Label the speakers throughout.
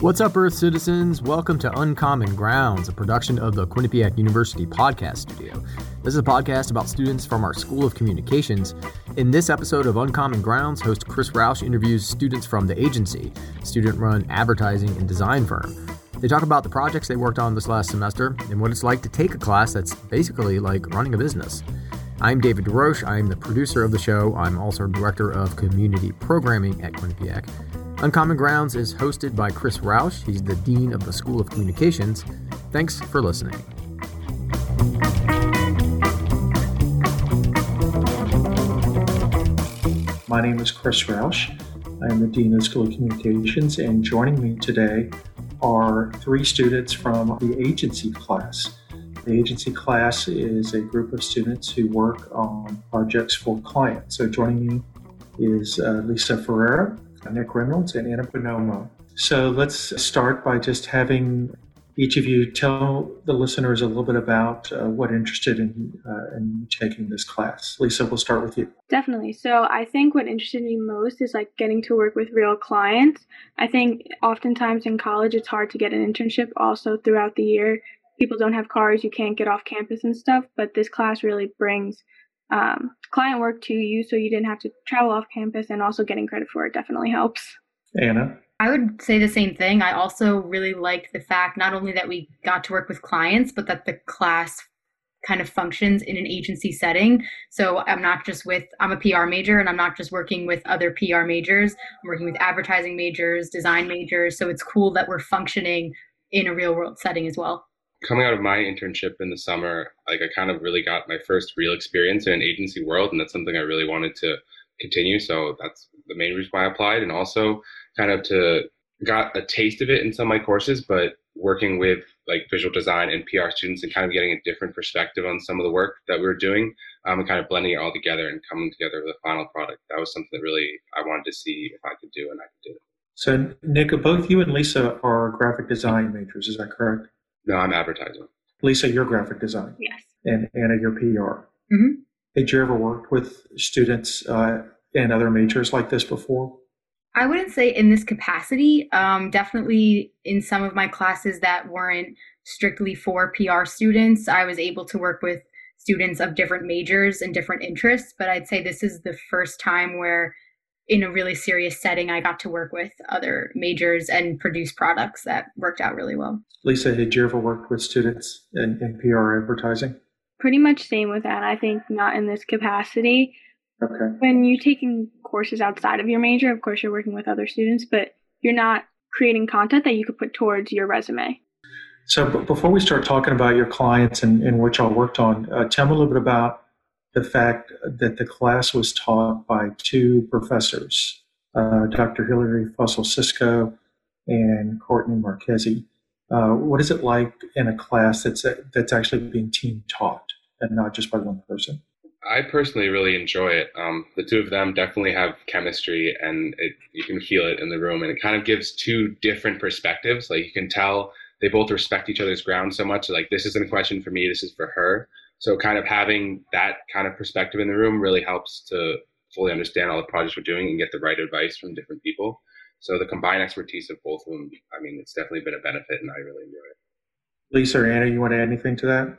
Speaker 1: What's up, Earth citizens? Welcome to Uncommon Grounds, a production of the Quinnipiac University Podcast Studio. This is a podcast about students from our School of Communications. In this episode of Uncommon Grounds, host Chris Roush interviews students from the agency, student run advertising and design firm. They talk about the projects they worked on this last semester and what it's like to take a class that's basically like running a business. I'm David DeRoche. I'm the producer of the show. I'm also director of community programming at Quinnipiac. Uncommon Grounds is hosted by Chris Roush. He's the Dean of the School of Communications. Thanks for listening.
Speaker 2: My name is Chris Roush. I am the Dean of the School of Communications, and joining me today are three students from the agency class. The agency class is a group of students who work on projects for clients. So joining me is uh, Lisa Ferreira, Nick Reynolds, and Anna Bonomo. So let's start by just having each of you tell the listeners a little bit about uh, what interested in, uh, in taking this class. Lisa, we'll start with you.
Speaker 3: Definitely. So I think what interested me most is like getting to work with real clients. I think oftentimes in college it's hard to get an internship. Also throughout the year, people don't have cars, you can't get off campus and stuff. But this class really brings um, client work to you, so you didn't have to travel off campus, and also getting credit for it definitely helps.
Speaker 2: Anna.
Speaker 4: I would say the same thing. I also really liked the fact not only that we got to work with clients, but that the class kind of functions in an agency setting. So I'm not just with, I'm a PR major and I'm not just working with other PR majors. I'm working with advertising majors, design majors. So it's cool that we're functioning in a real world setting as well
Speaker 5: coming out of my internship in the summer, like I kind of really got my first real experience in an agency world, and that's something I really wanted to continue. So that's the main reason why I applied, and also kind of to got a taste of it in some of my courses, but working with like visual design and PR students and kind of getting a different perspective on some of the work that we were doing um, and kind of blending it all together and coming together with a final product. That was something that really I wanted to see if I could do, and I could do it.
Speaker 2: So, Nick, both you and Lisa are graphic design majors, is that correct?
Speaker 5: No, I'm advertising.
Speaker 2: Lisa, you're graphic design.
Speaker 3: Yes.
Speaker 2: And Anna, you're PR.
Speaker 4: Mm-hmm.
Speaker 2: Had you ever worked with students uh, in other majors like this before?
Speaker 4: I wouldn't say in this capacity. Um, definitely in some of my classes that weren't strictly for PR students, I was able to work with students of different majors and different interests. But I'd say this is the first time where in a really serious setting, I got to work with other majors and produce products that worked out really well.
Speaker 2: Lisa, had you ever worked with students in, in PR advertising?
Speaker 3: Pretty much same with that. I think not in this capacity.
Speaker 2: Okay.
Speaker 3: When you're taking courses outside of your major, of course, you're working with other students, but you're not creating content that you could put towards your resume.
Speaker 2: So, before we start talking about your clients and, and what y'all worked on, uh, tell me a little bit about the fact that the class was taught by two professors, uh, Dr. Hilary Fussell-Sisco and Courtney Marchese. Uh, what is it like in a class that's that's actually being team taught and not just by one person?
Speaker 5: I personally really enjoy it. Um, the two of them definitely have chemistry, and it, you can feel it in the room. And it kind of gives two different perspectives. Like you can tell they both respect each other's ground so much. Like this isn't a question for me; this is for her. So kind of having that kind of perspective in the room really helps to fully understand all the projects we're doing and get the right advice from different people. So the combined expertise of both of them, I mean, it's definitely been a benefit, and I really enjoy it.
Speaker 2: Lisa or Anna, you want to add anything to that?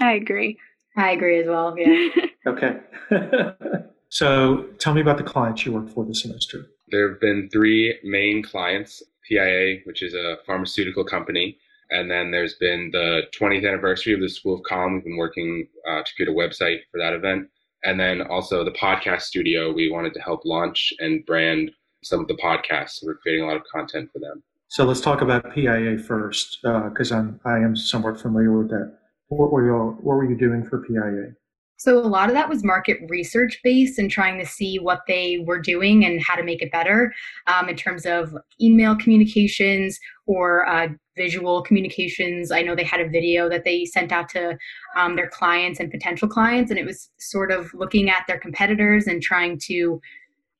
Speaker 3: I agree.
Speaker 4: I agree as well. Yeah.
Speaker 2: okay. so tell me about the clients you worked for this semester.
Speaker 5: There have been three main clients PIA, which is a pharmaceutical company, and then there's been the 20th anniversary of the School of Comm. We've been working uh, to create a website for that event. And then also the podcast studio, we wanted to help launch and brand some of the podcasts. We're creating a lot of content for them.
Speaker 2: So let's talk about PIA first, because uh, I'm I am somewhat familiar with that. What were you What were you doing for PIA?
Speaker 4: So a lot of that was market research based and trying to see what they were doing and how to make it better um, in terms of email communications or uh, visual communications. I know they had a video that they sent out to um, their clients and potential clients, and it was sort of looking at their competitors and trying to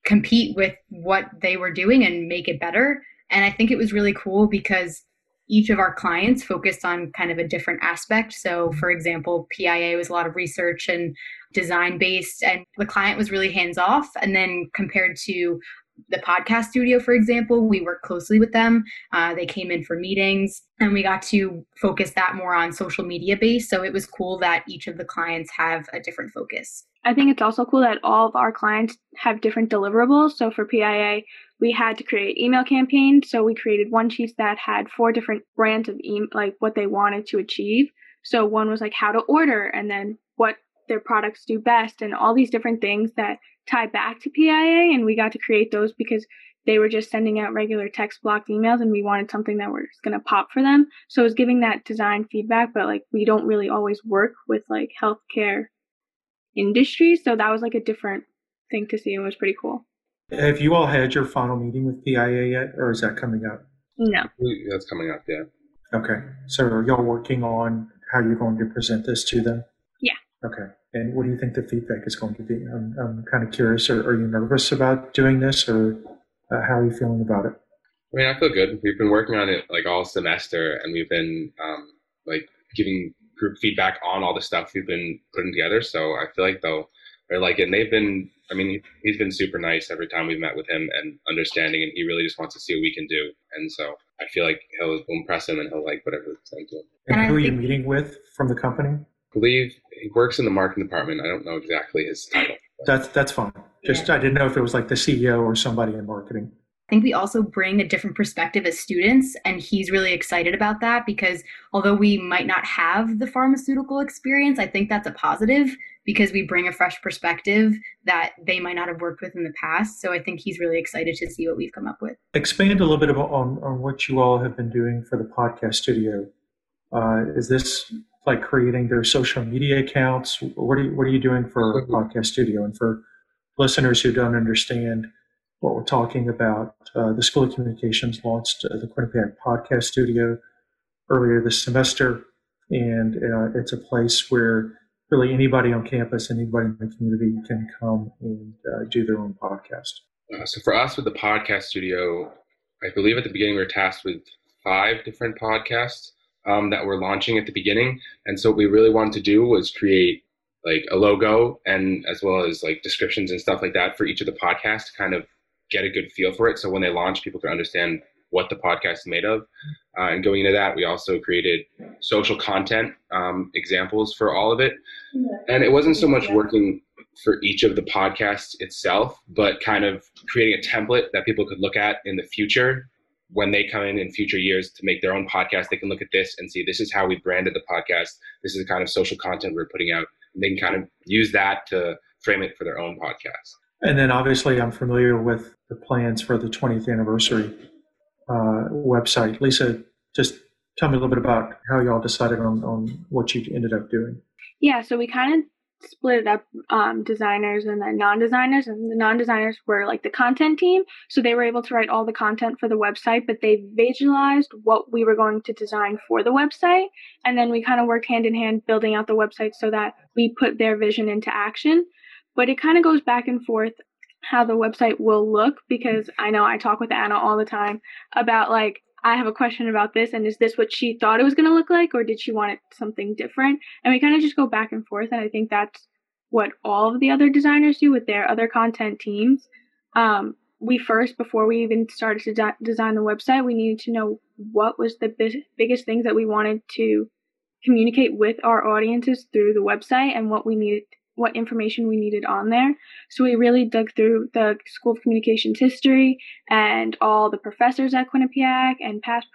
Speaker 4: compete with what they were doing and make it better. And I think it was really cool because each of our clients focused on kind of a different aspect. So, for example, PIA was a lot of research and design based, and the client was really hands off. And then compared to the podcast studio, for example, we work closely with them. Uh, they came in for meetings and we got to focus that more on social media base. So it was cool that each of the clients have a different focus.
Speaker 3: I think it's also cool that all of our clients have different deliverables. So for PIA, we had to create email campaigns. So we created one sheet that had four different brands of email, like what they wanted to achieve. So one was like how to order and then what their products do best and all these different things that tie back to PIA. And we got to create those because they were just sending out regular text blocked emails and we wanted something that was going to pop for them. So it was giving that design feedback, but like we don't really always work with like healthcare industry. So that was like a different thing to see and was pretty cool.
Speaker 2: Have you all had your final meeting with PIA yet, or is that coming up?
Speaker 3: No.
Speaker 5: That's coming up, yeah.
Speaker 2: Okay. So are y'all working on how you're going to present this to them?
Speaker 3: Yeah.
Speaker 2: Okay. And what do you think the feedback is going to be? I'm, I'm kind of curious. Are, are you nervous about doing this, or uh, how are you feeling about it?
Speaker 5: I mean, I feel good. We've been working on it like all semester, and we've been um, like giving group feedback on all the stuff we've been putting together. So I feel like they'll they like it. And they've been, I mean, he's been super nice every time we've met with him and understanding, and he really just wants to see what we can do. And so I feel like he'll impress him and he'll like whatever we send to him.
Speaker 2: And,
Speaker 4: And
Speaker 2: who are you meeting with from the company?
Speaker 5: I believe he works in the marketing department. I don't know exactly his title.
Speaker 2: That's that's fine. Just I didn't know if it was like the CEO or somebody in marketing.
Speaker 4: I think we also bring a different perspective as students, and he's really excited about that because although we might not have the pharmaceutical experience, I think that's a positive because we bring a fresh perspective that they might not have worked with in the past. So I think he's really excited to see what we've come up with.
Speaker 2: Expand a little bit about, on on what you all have been doing for the podcast studio. Uh, is this like creating their social media accounts? What are you what are you doing for podcast studio? And for listeners who don't understand what we're talking about, uh, the School of Communications launched uh, the Quinnipiac Podcast Studio earlier this semester, and uh, it's a place where really anybody on campus, anybody in the community can come and uh, do their own podcast.
Speaker 5: Uh, so for us with the podcast studio, I believe at the beginning we were tasked with five different podcasts um, that we're launching at the beginning. And so what we really wanted to do was create like a logo and as well as like descriptions and stuff like that for each of the podcasts to kind of get a good feel for it. So when they launch, people can understand what the podcast is made of. Uh, and going into that, we also created social content um, examples for all of it. And it wasn't so much working for each of the podcasts itself, but kind of creating a template that people could look at in the future when they come in in future years to make their own podcast. They can look at this and see this is how we branded the podcast. This is the kind of social content we're putting out. And they can kind of use that to frame it for their own podcast.
Speaker 2: And then obviously, I'm familiar with the plans for the 20th anniversary uh, website. Lisa, just tell me a little bit about how y'all decided on, on what you ended up doing.
Speaker 3: Yeah, so we kind of split it up um, designers and then non-designers and the non-designers were like the content team so they were able to write all the content for the website but they visualized what we were going to design for the website and then we kind of worked hand in hand building out the website so that we put their vision into action. But it kind of goes back and forth how the website will look because i know i talk with anna all the time about like I have a question about this, and is this what she thought it was going to look like, or did she want it something different? And we kind of just go back and forth, and I think that's what all of the other designers do with their other content teams. Um, we first, before we even started to de- design the website, we needed to know what was the bi- biggest things that we wanted to communicate with our audiences through the website, and what we needed what information we needed on there. So we really dug through the School of Communications history and all the professors at Quinnipiac and past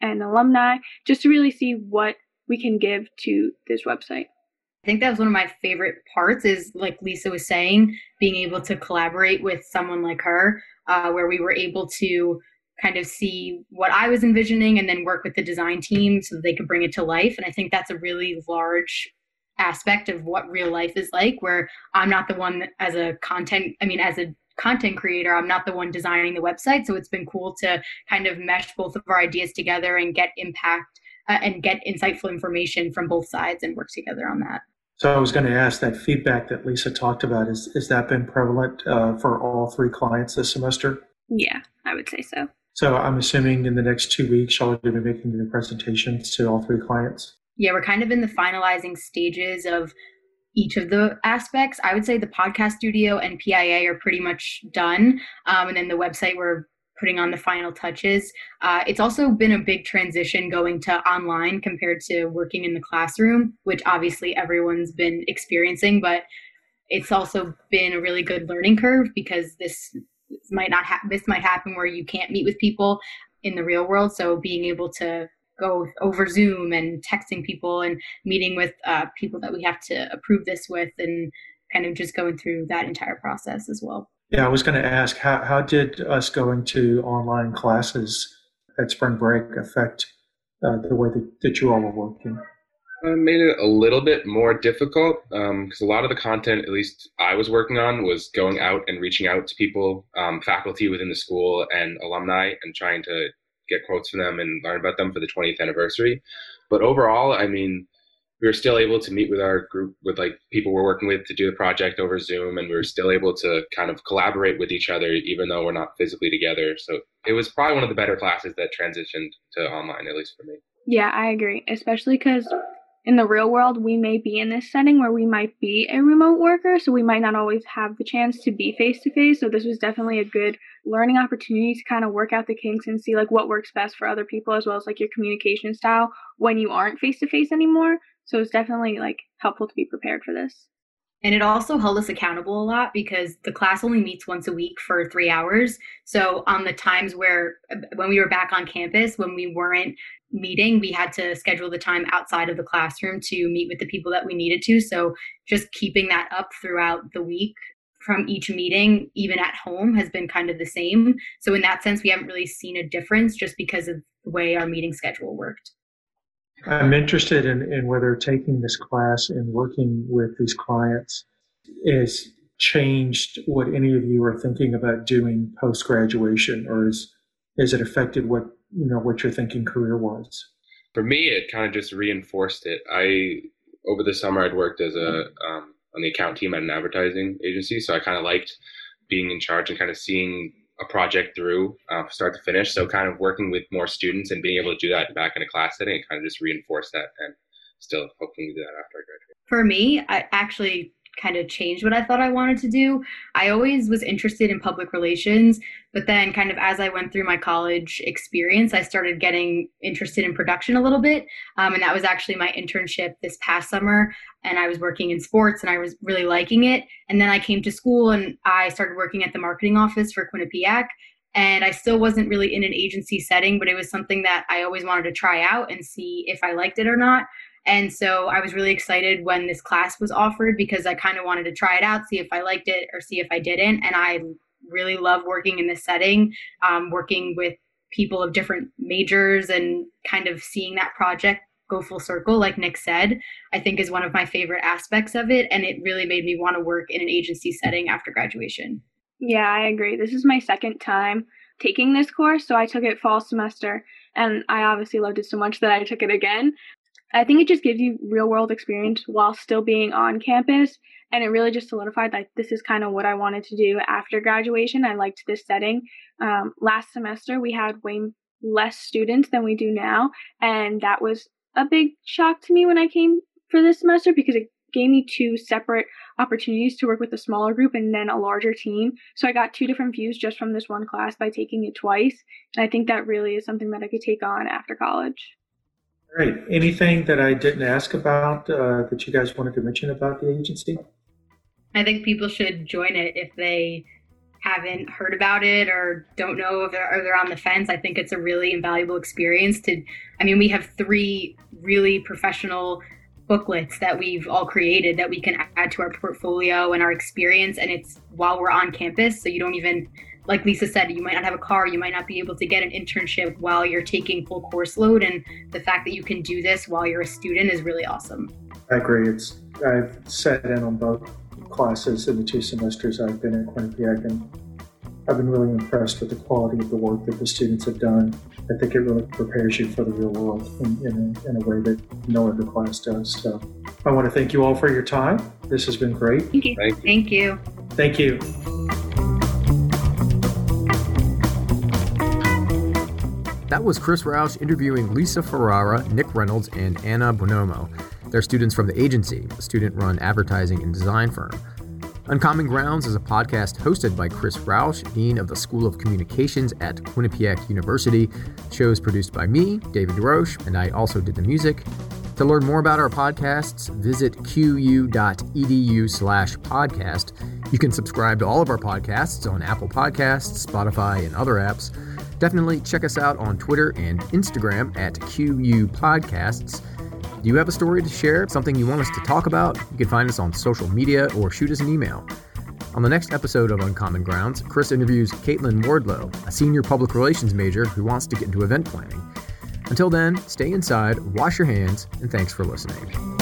Speaker 3: and alumni just to really see what we can give to this website.
Speaker 4: I think that was one of my favorite parts is like Lisa was saying, being able to collaborate with someone like her, uh, where we were able to kind of see what I was envisioning and then work with the design team so they could bring it to life. And I think that's a really large aspect of what real life is like where i'm not the one that, as a content i mean as a content creator i'm not the one designing the website so it's been cool to kind of mesh both of our ideas together and get impact uh, and get insightful information from both sides and work together on that
Speaker 2: So I was going to ask that feedback that Lisa talked about is is that been prevalent uh, for all three clients this semester?
Speaker 3: Yeah, I would say so.
Speaker 2: So I'm assuming in the next two weeks, y'all are be making your presentations to all three clients.
Speaker 4: Yeah we're kind of in the finalizing stages of each of the aspects. I would say the podcast studio and PIA are pretty much done. Um, and then the website we're putting on the final touches. Uh, it's also been a big transition going to online compared to working in the classroom, which obviously everyone's been experiencing, but it's also been a really good learning curve because this might not ha- this might happen where you can't meet with people in the real world so being able to go over zoom and texting people and meeting with uh, people that we have to approve this with and kind of just going through that entire process as well.
Speaker 2: Yeah i was going to ask how, how did us going to online classes at spring break affect uh, the way that, that you all were working?
Speaker 5: Uh, made it a little bit more difficult because um, a lot of the content, at least I was working on, was going out and reaching out to people, um, faculty within the school and alumni, and trying to get quotes from them and learn about them for the 20th anniversary. But overall, I mean, we were still able to meet with our group, with like people we're working with to do the project over Zoom, and we were still able to kind of collaborate with each other, even though we're not physically together. So it was probably one of the better classes that transitioned to online, at least for me.
Speaker 3: Yeah, I agree, especially because in the real world, we may be in this setting where we might be a remote worker, so we might not always have the chance to be face to face. So this was definitely a good learning opportunity to kind of work out the kinks and see like what works best for other people as well as like your communication style when you aren't face to face anymore. So it's definitely like helpful to be prepared for this.
Speaker 4: And it also held us accountable a lot because the class only meets once a week for three hours. So, on the times where, uh, when we were back on campus, when we weren't meeting, we had to schedule the time outside of the classroom to meet with the people that we needed to. So, just keeping that up throughout the week from each meeting, even at home, has been kind of the same. So, in that sense, we haven't really seen a difference just because of the way our meeting schedule worked.
Speaker 2: I'm interested in, in whether taking this class and working with these clients has changed what any of you are thinking about doing post graduation, or is has it affected what you know what your thinking career was?
Speaker 5: For me, it kind of just reinforced it. I over the summer I'd worked as a um, on the account team at an advertising agency, so I kind of liked being in charge and kind of seeing a project through uh, start to finish. So kind of working with more students and being able to do that back in a class setting, kind of just reinforce that and still hoping to do that after I graduate.
Speaker 4: For me, I actually kind of changed what I thought I wanted to do. I always was interested in public relations, but then kind of as I went through my college experience, I started getting interested in production a little bit. Um, and that was actually my internship this past summer. And I was working in sports and I was really liking it. And then I came to school and I started working at the marketing office for Quinnipiac. And I still wasn't really in an agency setting, but it was something that I always wanted to try out and see if I liked it or not. And so I was really excited when this class was offered because I kind of wanted to try it out, see if I liked it or see if I didn't. And I really love working in this setting, um, working with people of different majors and kind of seeing that project go full circle, like Nick said, I think is one of my favorite aspects of it. And it really made me want to work in an agency setting after graduation.
Speaker 3: Yeah, I agree. This is my second time taking this course. So I took it fall semester and I obviously loved it so much that I took it again. I think it just gives you real world experience while still being on campus. And it really just solidified that this is kind of what I wanted to do after graduation. I liked this setting. Um, last semester, we had way less students than we do now. And that was a big shock to me when I came for this semester because it gave me two separate opportunities to work with a smaller group and then a larger team. So I got two different views just from this one class by taking it twice. And I think that really is something that I could take on after college.
Speaker 2: Great. Anything that I didn't ask about uh, that you guys wanted to mention about the agency?
Speaker 4: I think people should join it if they haven't heard about it or don't know if they're, they're on the fence. I think it's a really invaluable experience to, I mean, we have three really professional booklets that we've all created that we can add to our portfolio and our experience. And it's while we're on campus. So you don't even like Lisa said, you might not have a car, you might not be able to get an internship while you're taking full course load. And the fact that you can do this while you're a student is really awesome.
Speaker 2: I agree. It's I've sat in on both classes in the two semesters I've been at Quinnipiac, and I've been really impressed with the quality of the work that the students have done. I think it really prepares you for the real world in, in, a, in a way that no other class does. So I want to thank you all for your time. This has been great.
Speaker 4: Thank you.
Speaker 5: Thank you.
Speaker 4: Thank
Speaker 2: you. Thank you.
Speaker 1: Was Chris Roush interviewing Lisa Ferrara, Nick Reynolds, and Anna Bonomo. They're students from the agency, a student run advertising and design firm. Uncommon Grounds is a podcast hosted by Chris Roush, Dean of the School of Communications at Quinnipiac University. Shows produced by me, David DeRoche, and I also did the music. To learn more about our podcasts, visit qu.edu slash podcast. You can subscribe to all of our podcasts on Apple Podcasts, Spotify, and other apps. Definitely check us out on Twitter and Instagram at QU Podcasts. Do you have a story to share, something you want us to talk about? You can find us on social media or shoot us an email. On the next episode of Uncommon Grounds, Chris interviews Caitlin Wardlow, a senior public relations major who wants to get into event planning. Until then, stay inside, wash your hands, and thanks for listening.